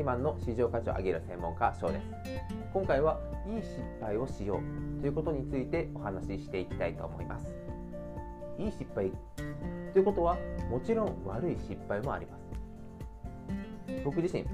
ーマンの市場価値を上げる専門家翔です。今回はいい失敗をしようということについてお話ししていきたいと思います。いい失敗ということはもちろん悪い失敗もあります。僕自身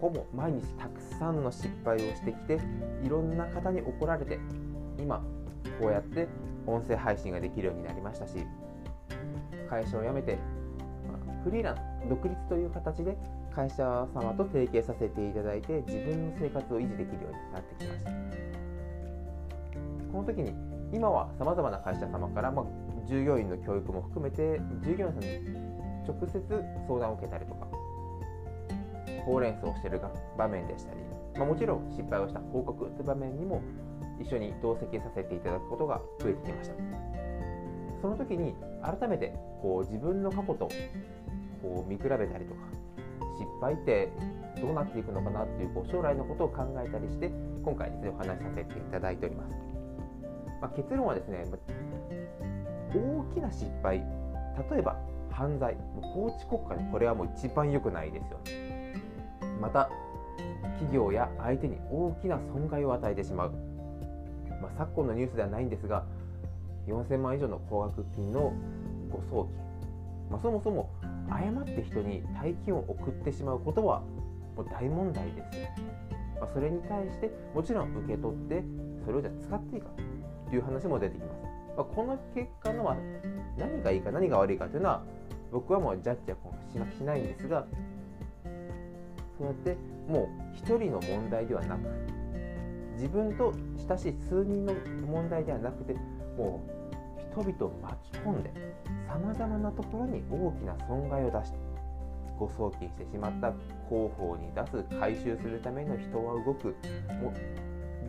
ほぼ毎日たくさんの失敗をしてきていろんな方に怒られて今こうやって音声配信ができるようになりましたし会社を辞めてフリーランス独立という形で会社様と提携させていただいて自分の生活を維持できるようになってきました。この時に今はさまざまな会社様から、まあ、従業員の教育も含めて従業員さんに直接相談を受けたりとかほうれん草をしている場面でしたり、まあ、もちろん失敗をした報告という場面にも一緒に同席させていただくことが増えてきました。その時に改めてこう自分の過去とこう見比べたりとか失敗ってどうなっていくのかなっていうこう将来のことを考えたりして今回ですねお話しさせていただいております、まあ、結論はですね大きな失敗例えば犯罪法治国家でこれはもう一番良くないですよね。また企業や相手に大きな損害を与えてしまう、まあ、昨今のニュースではないんですが4000万以上の高額金の誤送金、まあ、そもそも誤って人に大金を送ってしまうことはもう大問題です、まあ、それに対してもちろん受け取ってそれをじゃあ使っていいかという話も出てきます、まあ、この結果のは何がいいか何が悪いかというのは僕はもうジャッジはしないんですがそうやってもう一人の問題ではなく自分と親しい数人の問題ではなくてもう人々を巻き込んでさまざまなところに大きな損害を出して誤送金してしまった広報に出す回収するための人は動く。もう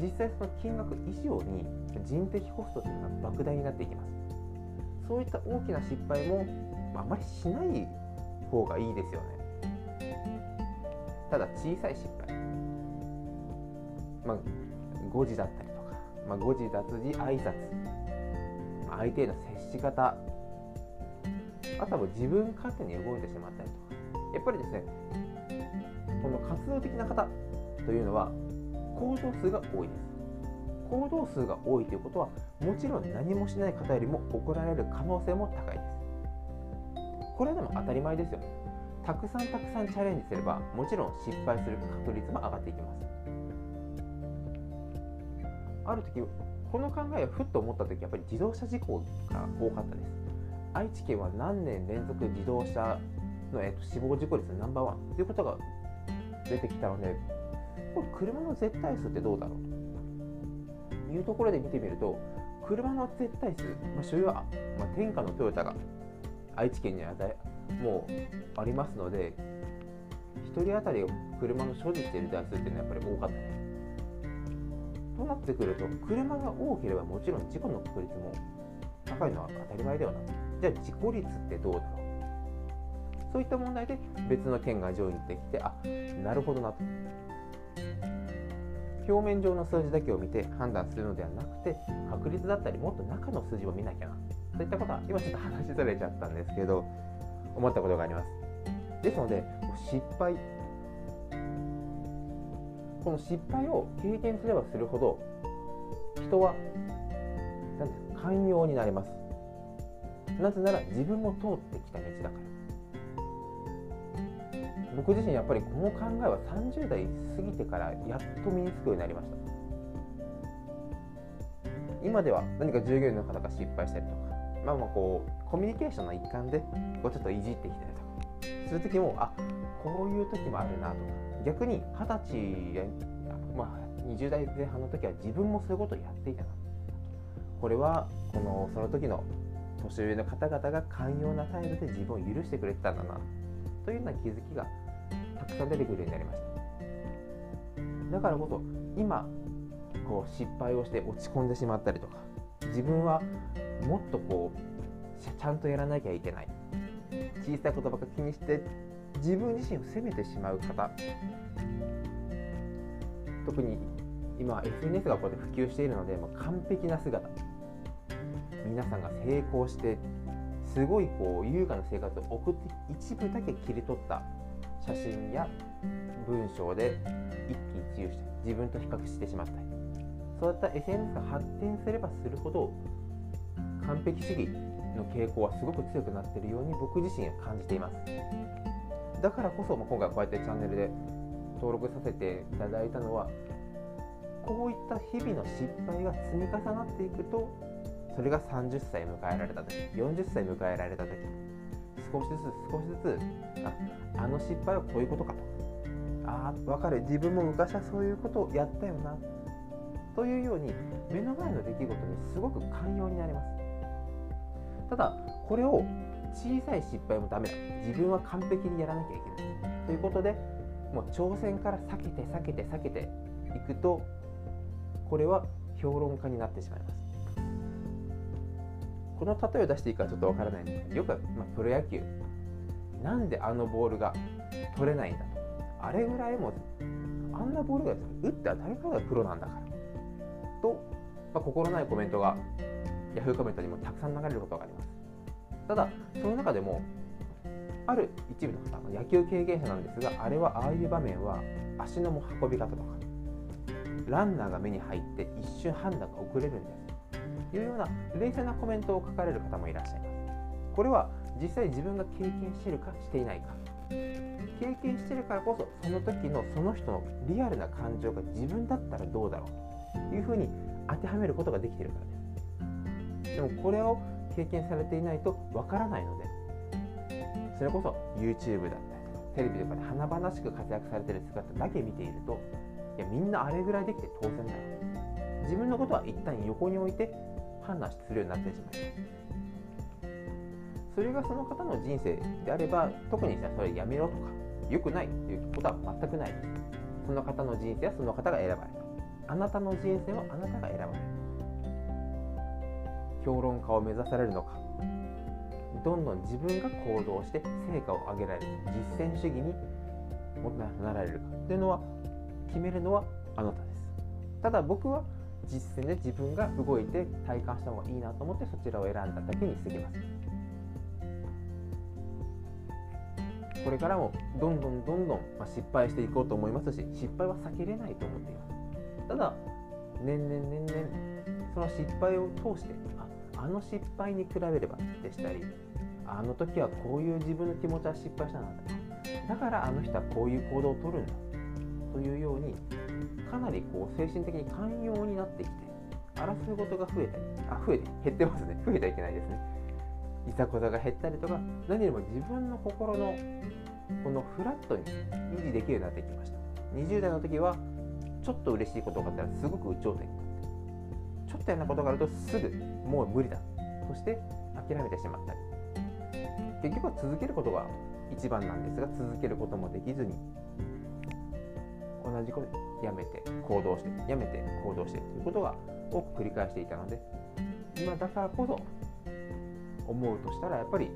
実際その金額以上に人的コストというのが莫大になっていきます。そういった大きな失敗もあまりしない方がいいですよね。ただ小さい失敗。まあ誤字だったりとか、まあ、誤字脱字挨拶。相手への接し方。あとは自分勝手に動いてしまったりとか。やっぱりですねこの活動的な方というのは行動数が多いです。行動数が多いということはもちろん何もしない方よりも怒られる可能性も高いです。これでも当たり前ですよ。たくさんたくさんチャレンジすればもちろん失敗する確率も上がっていきます。ある時この考えをふっと思った時やっぱり自動車事故が多かったです。愛知県は何年連続自動車の、えー、と死亡事故率ナンバーワンということが出てきたのでこれ車の絶対数ってどうだろう？というところで見てみると車の絶対数、まあ、所有は、まあ、天下のトヨタが愛知県にはもうありますので1人当たり車の所持している台数っていうのはやっぱり多かったですとなってくると車が多ければもちろん事故の確率も高いのは当たり前ではな。くじゃあ事故率ってどうだろう？そういった問題で別の県が上位にできてあなるほどなと。表面上の数字だけを見て判断するのではなくて確率だったりもっと中の数字を見なきゃな。そういったことは今ちょっと話しずれちゃったんですけど思ったことがあります。ですので失敗この失敗を経験すればするほど人は何て寛容になれます。なぜなら自分も通ってきた道だから。僕自身やっぱりこの考えは30代過ぎてからやっと身につくようになりました。今では何か従業員の方が失敗したりとかまあまあこうコミュニケーションの一環でこうちょっといじってきたりとかする時もあこういう時もあるなとか逆に二十歳や、まあ、20代前半の時は自分もそういうことをやっていたな。これはこのその時の年上の方々が寛容な態度で自分を許してくれてたんだな。というような気づきがたくさん出てくるようになりました。だからこそ今こう失敗をして落ち込んでしまったりとか自分はもっとこうちゃんとやらなきゃいけない。小さいことばっか気にして自分自身を責めてしまう方。特に今 SNS がこうやって普及しているのでもう完璧な姿。皆さんが成功してすごいこう優雅な生活を送って一部だけ切り取った写真や文章で一喜一憂して自分と比較してしまったり。そういった SNS が発展すればするほど完璧主義の傾向はすごく強くなっているように僕自身は感じています。だからこそ今回こうやってチャンネルで登録させていただいたのはこういった日々の失敗が積み重なっていくとそれが30歳迎えられた時40歳迎えられた時少しずつ少しずつああの失敗はこういうことかと。ああ分かる。自分も昔はそういうことをやったよな。というように目の前の出来事にすごく寛容になります。ただこれを小さい失敗もダメだ。自分は完璧にやらなきゃいけない。ということでもう挑戦から避けて避けて避けていくとこれは評論家になってしまいます。この例えを出していいかちょっとわからないんですけどよく、まあ、プロ野球。なんであのボールが取れないんだと。あれぐらいもあんなボールが打って当たり前がプロなんだから。と、まあ、心ないコメントがヤフーコメントにもたくさん流れることがあります。ただその中でもある一部の方野球経験者なんですがあれはああいう場面は足の運び方とかランナーが目に入って一瞬判断が遅れるんです。というような冷静なコメントを書かれる方もいらっしゃいます。これは実際自分が経験しているかしていないか。経験しているからこそその時のその人のリアルな感情が自分だったらどうだろう。というふうに当てはめることができているからです。でもこれを経験されていないとわからないのでそれこそ YouTube だったりテレビとかで華々しく活躍されてる姿だけ見ているといやみんなあれぐらいできて当然だよ自分のことは一旦横に置いて判断するようになってしまいますそれがその方の人生であれば特にそれやめろとか良くないということは全くない。その方の人生はその方が選ばれた。あなたの人生はあなたが選ばれる評論家を目指されるのか。どんどん自分が行動して成果を上げられる実践主義になられるか。というのは決めるのはあなたです。ただ僕は実践で自分が動いて体感した方がいいなと思ってそちらを選んだだけに過ぎません。これからもどんどんどんどん失敗していこうと思いますし失敗は避けれないと思っています。ただ年々年々その失敗を通してあの失敗に比べればでしたりあの時はこういう自分の気持ちは失敗したなだからあの人はこういう行動をとるんだというようにかなりこう精神的に寛容になってきて争い事が増えたりあ増えて減ってますね。増えてはいけないですね。いざこざが減ったりとか何よりも自分の心のこのフラットに維持できるようになってきました。20代の時はちょっと嬉しいことがあったらすごく有頂天になってちょっと嫌なことがあるとすぐもう無理だ。そして諦めてしまったり。結局は続けることが一番なんですが続けることもできずに同じことやめて行動してやめて行動してということが多く繰り返していたので今だからこそ思うとしたらやっぱり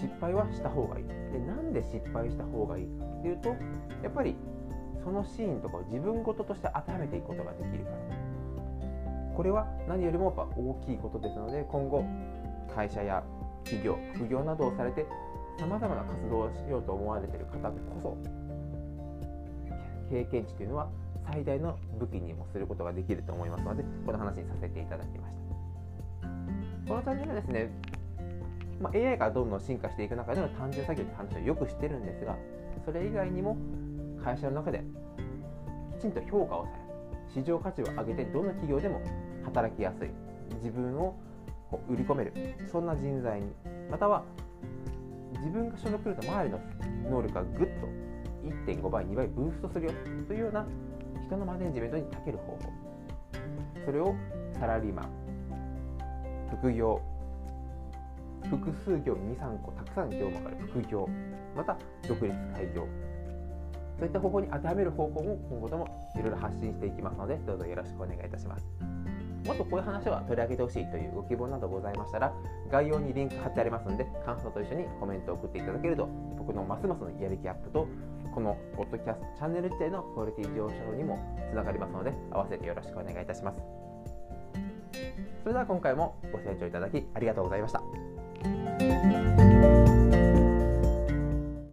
失敗はした方がいい。でなんで失敗した方がいいかっていうとやっぱりそのシーンとかを自分事として当てはめていくことができるから。これは何よりもやっぱ大きいことですので今後会社や企業副業などをされてさまざまな活動をしようと思われている方こそ経験値というのは最大の武器にもすることができると思いますのでこの話にさせていただきました。このチャンネルはですね、まあ、AI がどんどん進化していく中での単純作業って話をよく知ってるんですがそれ以外にも会社の中できちんと評価をされる市場価値を上げてどの企業でも働きやすい自分を売り込めるそんな人材にまたは自分が所属すると周りの能力がぐっと1.5倍2倍ブーストするよというような人のマネジメントに長ける方法。それをサラリーマン副業複数業23個たくさん業務がある副業また独立開業そういった方法に当てはめる方法も今後ともいろいろ発信していきますのでどうぞよろしくお願いいたしますもっとこういう話は取り上げてほしいというご希望などございましたら概要にリンク貼ってありますので感想と一緒にコメントを送っていただけると僕のますますのやる気アップとこのポッドキャストチャンネル自体のクオリティ上昇にもつながりますので合わせてよろしくお願いいたしますそれでは今回もご清聴いただきありがとうございました。